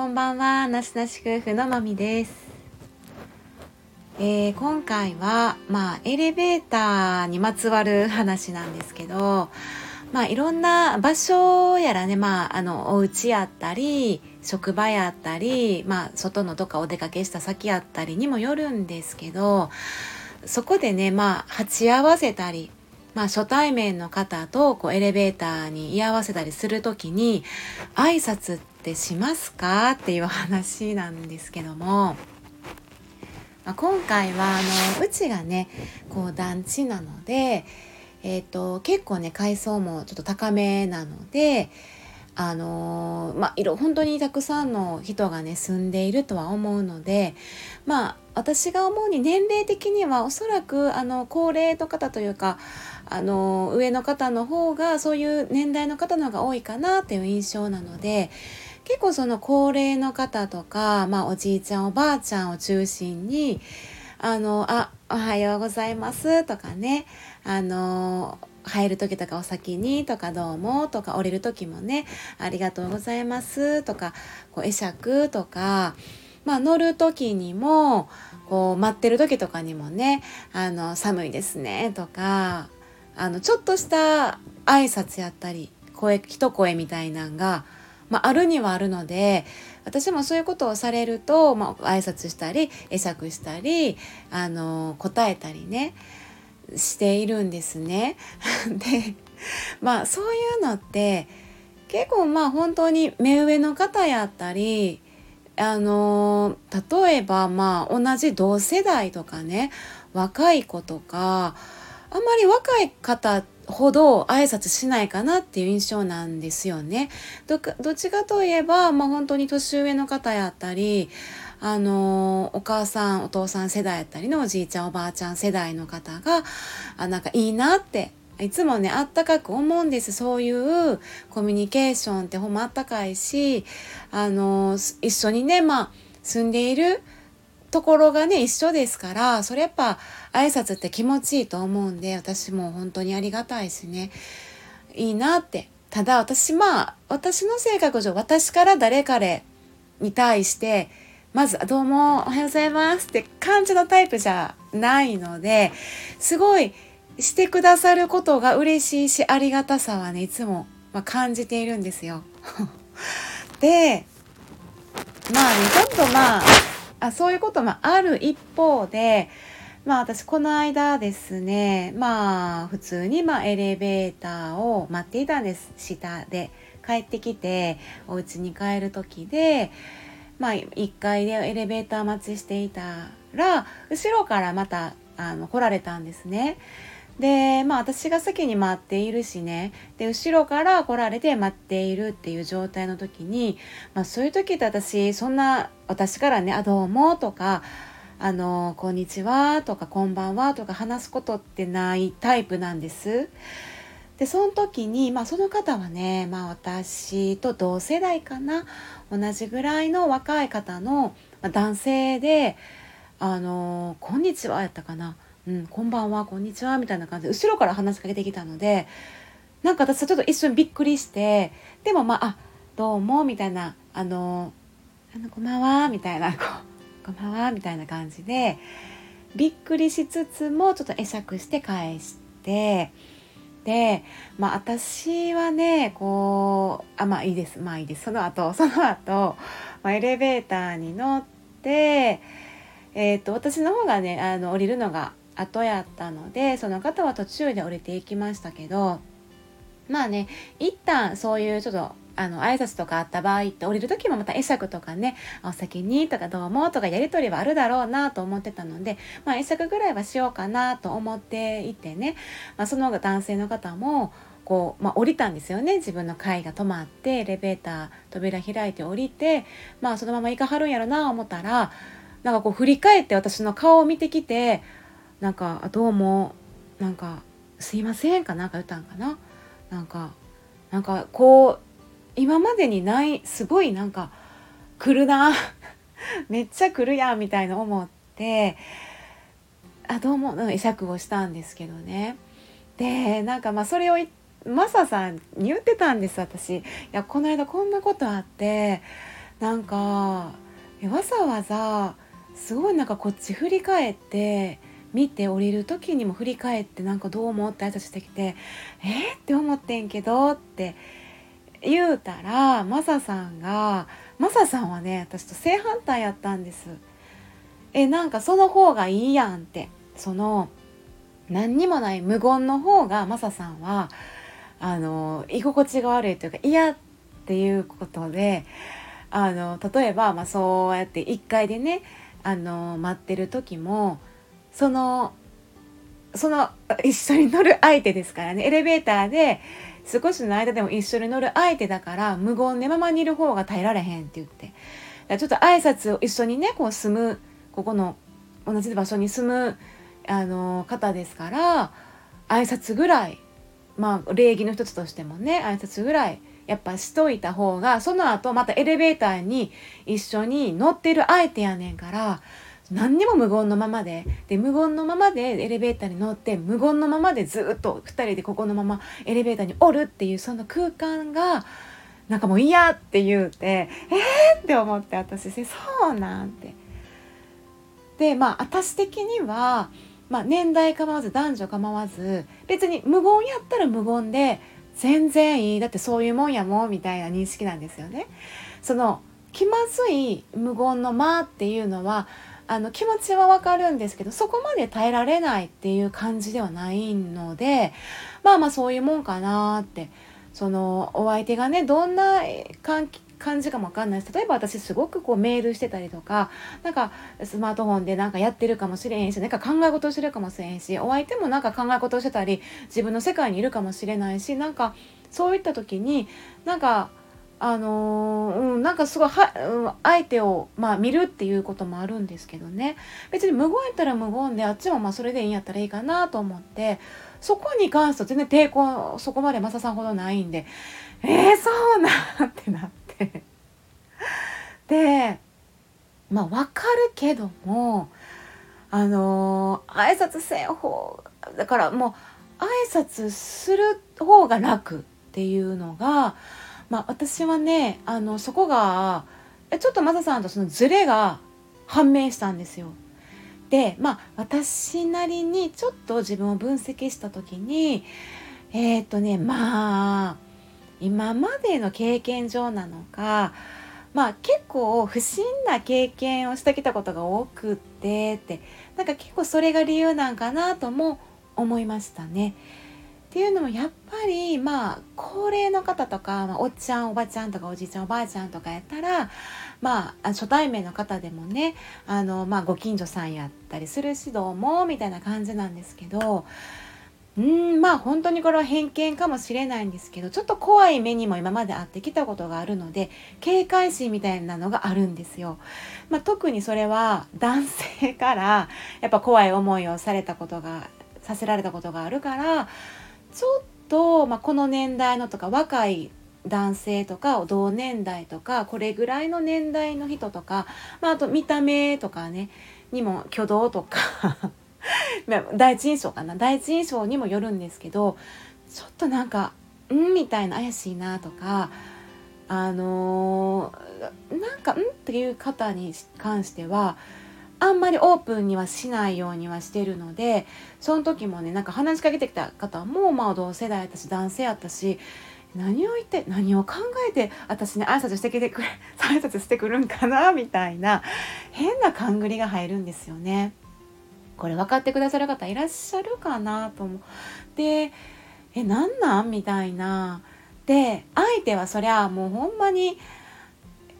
こんばんは、なしなし夫婦のまみです。えー、今回は、まあ、エレベーターにまつわる話なんですけど、まあ、いろんな場所やらね、まあ、あの、お家やったり、職場やったり、まあ、外のどっかお出かけした先やったりにもよるんですけど、そこでね、まあ、鉢合わせたり、まあ、初対面の方とこうエレベーターに居合わせたりする時に挨拶ってしますか？っていう話なんですけども、まあ、今回はあのうちがねこう団地なので、えーと、結構ね階層もちょっと高めなのであのー、まあいろ本当にたくさんの人がね住んでいるとは思うのでまあ私が思うに年齢的にはおそらくあの高齢の方というかあの上の方の方がそういう年代の方の方が多いかなっていう印象なので結構その高齢の方とか、まあ、おじいちゃんおばあちゃんを中心にあのあおはようございますとかねあの入る時とかお先にとかどうもとか降りる時もねありがとうございますとかこう会釈とか、まあ、乗る時にもこう待ってる時とかにもねあの寒いですねとかあのちょっとした挨拶やったり声一声みたいなんが、まあ、あるにはあるので私もそういうことをされると、まあ、挨拶したり会釈したりあの答えたりねしているんですね。でまあそういうのって結構まあ本当に目上の方やったりあの例えばまあ同じ同世代とかね若い子とかあんまり若い方ほど挨拶しないかなっていう印象なんですよね。どっちかといえば、まあ、本当に年上の方やったりあのお母さんお父さん世代やったりのおじいちゃんおばあちゃん世代の方があなんかいいなっていつもねあったかく思うんですそういうコミュニケーションってほんまあったかいしあの一緒にねまあ住んでいるところがね一緒ですからそれやっぱ挨拶って気持ちいいと思うんで私も本当にありがたいしねいいなってただ私まあ私の性格上私から誰彼に対してまず「どうもおはようございます」って感じのタイプじゃないのですごいしてくださることが嬉しいしありがたさはねいつも、まあ感じているんですよ。でまあねちょっとまああそういうこともある一方でまあ私この間ですねまあ普通にまエレベーターを待っていたんです下で帰ってきてお家に帰る時でまあ1階でエレベーター待ちしていたら後ろからまたあの来られたんですね。でまあ私が先に待っているしねで後ろから来られて待っているっていう状態の時に、まあ、そういう時って私そんな私からね「あどうも」とか「あのこんにちは」とか「こんばんは」とか話すことってないタイプなんです。でその時に、まあ、その方はね、まあ、私と同世代かな同じぐらいの若い方の、ま、男性で「あのこんにちは」やったかな。うん、こんばんはこんにちはみたいな感じで後ろから話しかけてきたのでなんか私はちょっと一瞬びっくりしてでもまあ「あどうも」みたいな「あのあのこんばんは」みたいなこう「こんばんは」みたいな感じでびっくりしつつもちょっと会釈して返してでまあ私はねこうあまあいいですまあいいです。その後 その後、まあ、エレベーターに乗ってえー、と私の方がねあの降りるのが後やったのでその方は途中で降りていきましたけどまあね一旦そういうちょっとあの挨拶とかあった場合って降りる時もまた会釈とかね「お先に」とか「どうも」とかやり取りはあるだろうなと思ってたので、まあ、会釈ぐらいはしようかなと思っていてね、まあ、その男性の方もこう、まあ、降りたんですよね。自分の階が止まってエレベーター扉開いて降りて、まあ、そのまま行かはるんやろな思ったらなんかこう振り返って私の顔を見てきてなんか「どうもなんかすいません」かなんか言ったんかな？なんかなんかこう今までにないすごいなんか来るな めっちゃ来るやんみたいな思ってあどうも会釈をしたんですけどね。でなんかまあそれをマサさんに言ってたんです私。いやこの間こんなことあってなんかわざわざすごいなんかこっち振り返って見て降りる時にも振り返ってなんかどう思って挨拶してきて「えっ?」って思ってんけどって言うたらマサさんがマサさんはね私と正反対やったんです。えなんかその方がいいやんってその何にもない無言の方がマサさんはあの居心地が悪いというか嫌っていうことであの例えば、まあ、そうやって1階でねあの待ってる時もそのその一緒に乗る相手ですからね。エレベーターで少しの間でも一緒に乗る相手だから無言でままにいる方が耐えられへんって言って。ちょっと挨拶を一緒にねこう住むここの同じ場所に住むあの方ですから挨拶ぐらいまあ礼儀の一つとしてもね挨拶ぐらいやっぱしといた方がその後またエレベーターに一緒に乗ってる相手やねんから何にも無言のままでで無言のままでエレベーターに乗って無言のままでずっと2人でここのままエレベーターにおるっていうその空間がなんかもう嫌って言うてえーって思って私そうなんて。でまあ私的には、まあ、年代構わず男女構わず別に無言やったら無言で全然いいだってそういうもんやもんみたいな認識なんですよね。その気まずい無言の間っていうのはあの気持ちはわかるんですけどそこまで耐えられないっていう感じではないのでまあまあそういうもんかなって。そのお相手がねどんな感じかもわかんないです。例えば私すごくこうメールしてたりとかなんかスマートフォンでなんかやってるかもしれへんしなんか考え事してるかもしれへんしお相手もなんか考え事してたり自分の世界にいるかもしれないしなんかそういった時になんかあのー、うん、なんかすごいは、うん、相手を、まあ、見るっていうこともあるんですけどね。別に無言やったら無言であっちもまあそれでいいんやったらいいかなと思ってそこに関しては全然抵抗そこまでマサさんほどないんでえー、そうなんってなって。でまあ分かるけどもあのー、挨拶せん方だからもう挨拶する方が楽っていうのがまあ、私はねあのそこがちょっとマサさんとそのズレが判明したんですよ。でまあ私なりにちょっと自分を分析した時にえっ、ー、とねまあ今までの経験上なのかまあ結構不審な経験をしてきたことが多くってってなんか結構それが理由なんかなとも思いましたね。っていうのもやっぱりまあ高齢の方とか、まあ、おっちゃんおばちゃんとかおじいちゃんおばあちゃんとかやったらまあ初対面の方でもねあの、まあ、ご近所さんやったりするしどうもみたいな感じなんですけどうんまあ本当にこれは偏見かもしれないんですけどちょっと怖い目にも今まで会ってきたことがあるので警戒心みたいなのがあるんですよ。まあ、特にそれは男性からやっぱ怖い思いをされたことがさせられたことがあるからちょっと、まあ、この年代のとか若い男性とか同年代とかこれぐらいの年代の人とか、まあ、あと見た目とかねにも挙動とか 第一印象かな第一印象にもよるんですけどちょっとなんか「ん?」みたいな怪しいなとかあのー、なんか「ん?」っていう方に関してはあんまりオープンにはしないようにはしてるのでその時もねなんか話しかけてきた方もまあ同世代やったし男性やったし何を言って何を考えて私ね挨拶してきてくれ 挨拶してくるんかなみたいな変な勘繰りが入るんですよね。これ分かってくださる方いらっしゃるかなと思う。でえなんなん？みたいな。で相手はそりゃもうほんまに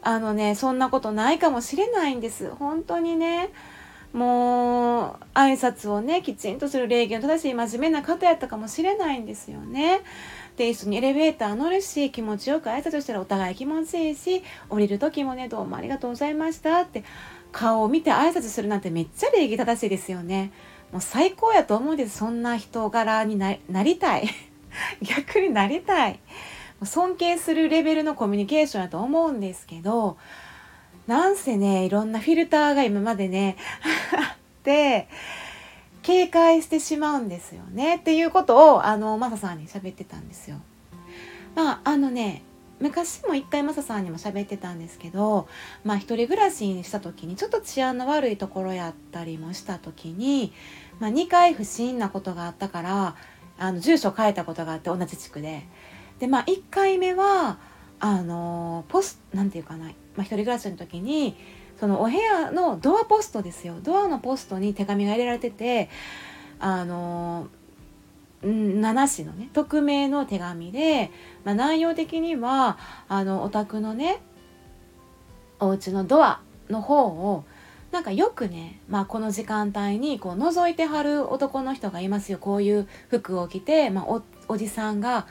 あのねそんなことないかもしれないんです本当にねもう挨拶をねきちんとする礼儀の正しい真面目な方やったかもしれないんですよね。で一緒にエレベーター乗るし気持ちよく挨拶したらお互い気持ちいいし降りる時もねどうもありがとうございましたって顔を見て挨拶するなんてめっちゃ礼儀正しいですよね。もう最高やと思うんですそんな人柄になりたい 逆になりたい。尊敬するレベルのコミュニケーションやと思うんですけどなんせねいろんなフィルターが今までね あって警戒してしまうんですよねっていうことをあのマサさんに喋ってたんですよ。まああのね昔も一回マサさんにも喋ってたんですけどまあ一人暮らしにした時にちょっと治安の悪いところやったりもした時に、まあ、2回不審なことがあったからあの住所変えたことがあって同じ地区で。でまあ1回目はあのポスなんていうかな、まあ、一人暮らしの時にそのお部屋のドアポストですよ。ドアのポストに手紙が入れられててあの7紙のね匿名の手紙で、まあ、内容的にはあのお宅のねお家のドアの方をなんかよくね、まあ、この時間帯にこう覗いてはる男の人がいますよ。こういう服を着て、まあ、おおじさんが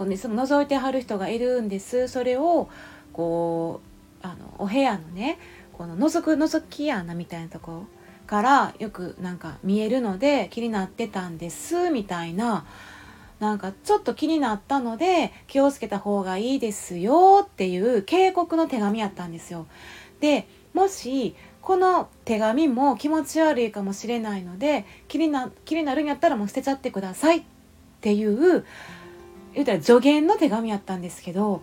こう、ね、その覗いてはる人がいるんですそれをこうあのお部屋のねこの覗く覗き穴みたいなとこからよくなんか見えるので気になってたんですみたいななんかちょっと気になったので気をつけた方がいいですよっていう警告の手紙やったんですよ。でもしこの手紙も気持ち悪いかもしれないので気にな気になるんやったらもう捨てちゃってくださいっていう言うたら助言の手紙やったんですけど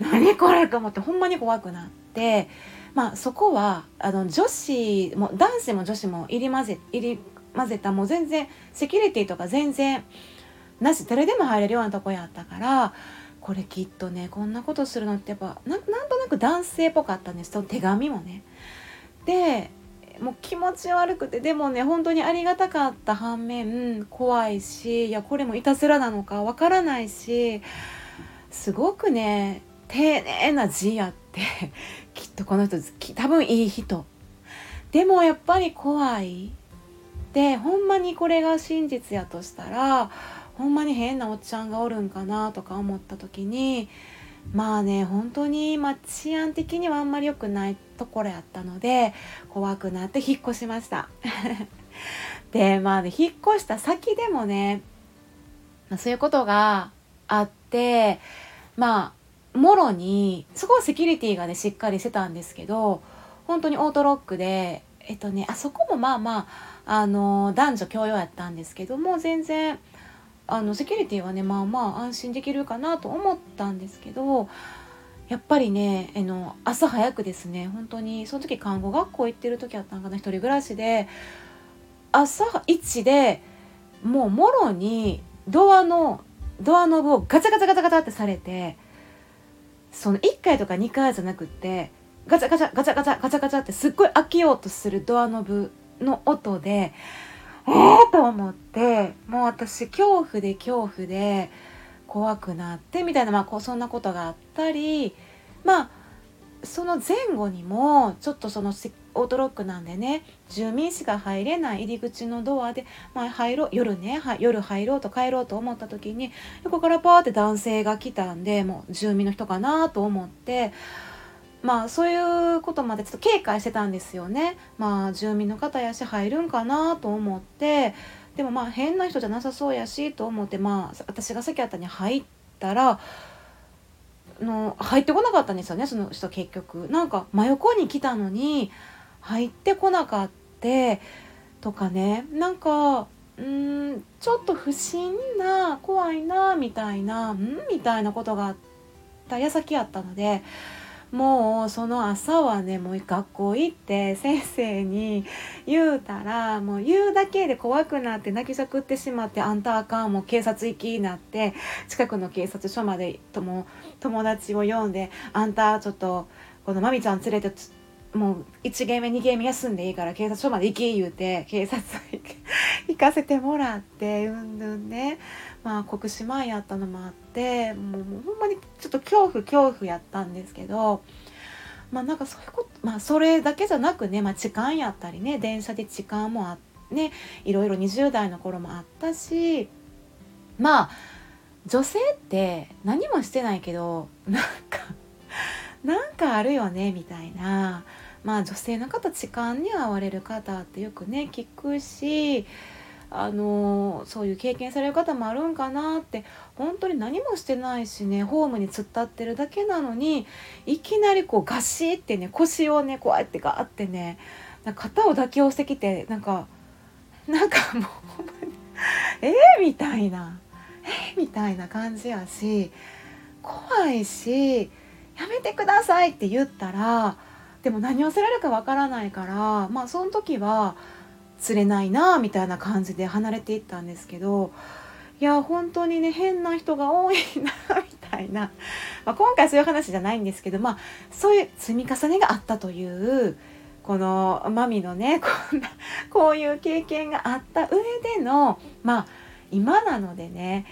何これと思ってほんまに怖くなってまあそこはあの女子も男子も女子も入り混ぜ入り混ぜたもう全然セキュリティとか全然なし誰でも入れるようなとこやったからこれきっとねこんなことするのってやっぱなんとなく男性っぽかったんですと手紙もね。でもう気持ち悪くてでもね本当にありがたかった反面怖いしいやこれもいたずらなのかわからないしすごくね丁寧な字やって きっとこの人多分いい人。でもやっぱり怖い。でほんまにこれが真実やとしたらほんまに変なおっちゃんがおるんかなとか思った時にまあね本当に、まあ、治安的にはあんまり良くないところやったので怖くなって引っ越しました。でまあね引っ越した先でもね、ま、そういうことがあってまあもろにそこはセキュリティがねしっかりしてたんですけど本当にオートロックでえっとねあそこもまあまああの男女共用やったんですけども全然あのセキュリティはねまあまあ安心できるかなと思ったんですけどやっぱりねあの朝早くですね本当にその時看護学校行ってる時あったんかな一人暮らしで朝一でもうもろにドアのドアノブをガチャガチャガチャガチャってされてその1回とか2回じゃなくってガチャガチャガチャガチャガチャガチャってすっごい開けようとするドアノブの音でえーと思ってもう私恐怖で恐怖で怖くなってみたいな、まあ、こうそんなことがあったりまあその前後にもちょっとそのオートロックなんでね住民しか入れない入り口のドアで、まあ、入ろう夜ね夜入ろうと帰ろうと思った時に横からパーって男性が来たんでもう住民の人かなと思ってまあそういうことまでちょっと警戒してたんですよね。まあ住民の方やし入るんかなと思ってでもまあ変な人じゃなさそうやしと思ってまあ私が先あったに入ったらの入ってこなかったんですよねその人結局。なんか真横に来たのに入ってこなかったとかねなんかうんちょっと不審な怖いなみたいなんみたいなことがあった矢先やったのでもうその朝はねもう学校行って先生に言うたらもう言うだけで怖くなって泣きじゃくってしまってあんたあかんもう警察行きになって近くの警察署までとも友達を呼んであんたちょっとこのまみちゃん連れてもう1ゲーム2ゲーム休んでいいから警察署まで行き言うて警察行かせてもらってうんぬんね。まあ国士前やったのもあってもうほんまにちょっと恐怖恐怖やったんですけどまあなんかそういうことまあそれだけじゃなくね、まあ、痴漢やったりね電車で痴漢もあねいろいろ20代の頃もあったしまあ女性って何もしてないけどなんかなんかあるよねみたいな。まあ女性の方痴漢に遭われる方ってよくね聞くしあのそういう経験される方もあるんかなって本当に何もしてないしねホームに突っ立ってるだけなのにいきなりこうガシってね腰をねこうやってガーってね肩を抱き寄せてきてなんかなんかもうほんまにえー、みたいなえー、みたいな感じやし怖いしやめてくださいって言ったらでも何をされるかわからないからまあその時は釣れないなみたいな感じで離れていったんですけどいや本当にね変な人が多いなみたいな、まあ、今回そういう話じゃないんですけどまあそういう積み重ねがあったというこのマミのねこんなこういう経験があった上でのまあ今なのでね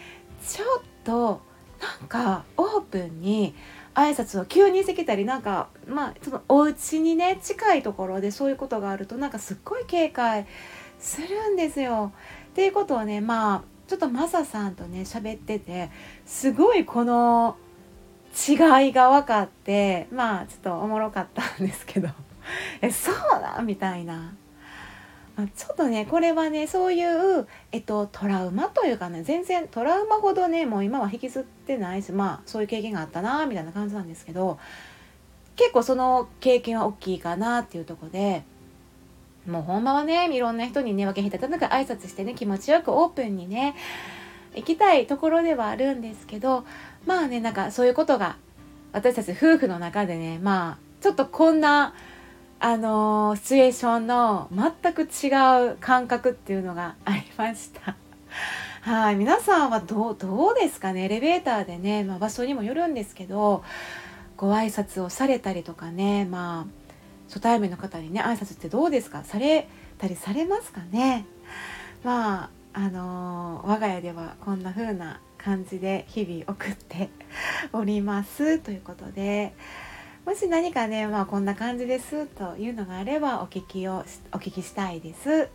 ちょっとなんかオープンに挨拶を急にしてきたりなんかまあそのお家にね近いところでそういうことがあるとなんかすっごい警戒するんですよ。っていうことをねまあちょっとマサさんとね喋っててすごいこの違いが分かってまあちょっとおもろかったんですけど えそうだみたいなちょっとね。これはねそういう、えっと、トラウマというかね全然トラウマほどねもう今は引きずってないしまあそういう経験があったなみたいな感じなんですけど結構その経験は大きいかなっていうとこでもうほんまはねいろんな人にね分け隔てなく挨拶してね気持ちよくオープンにね行きたいところではあるんですけどまあねなんかそういうことが私たち夫婦の中でねまあちょっとこんなあのシチュエーションの全く違う感覚っていうのがありました。はい。皆さんはどうどうですかね？エレベーターでね、まあ、場所にもよるんですけどご挨拶をされたりとかねまあ初対面の方にね挨拶ってどうですか？されたりされますかね？まああの我が家ではこんな風な感じで日々送っております。ということでもし何かね、まあ、こんな感じですというのがあればお聞きをお聞きしたいです。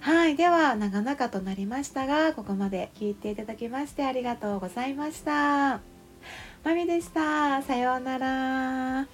はい。では、長々となりましたが、ここまで聞いていただきましてありがとうございました。まみでした。さようなら。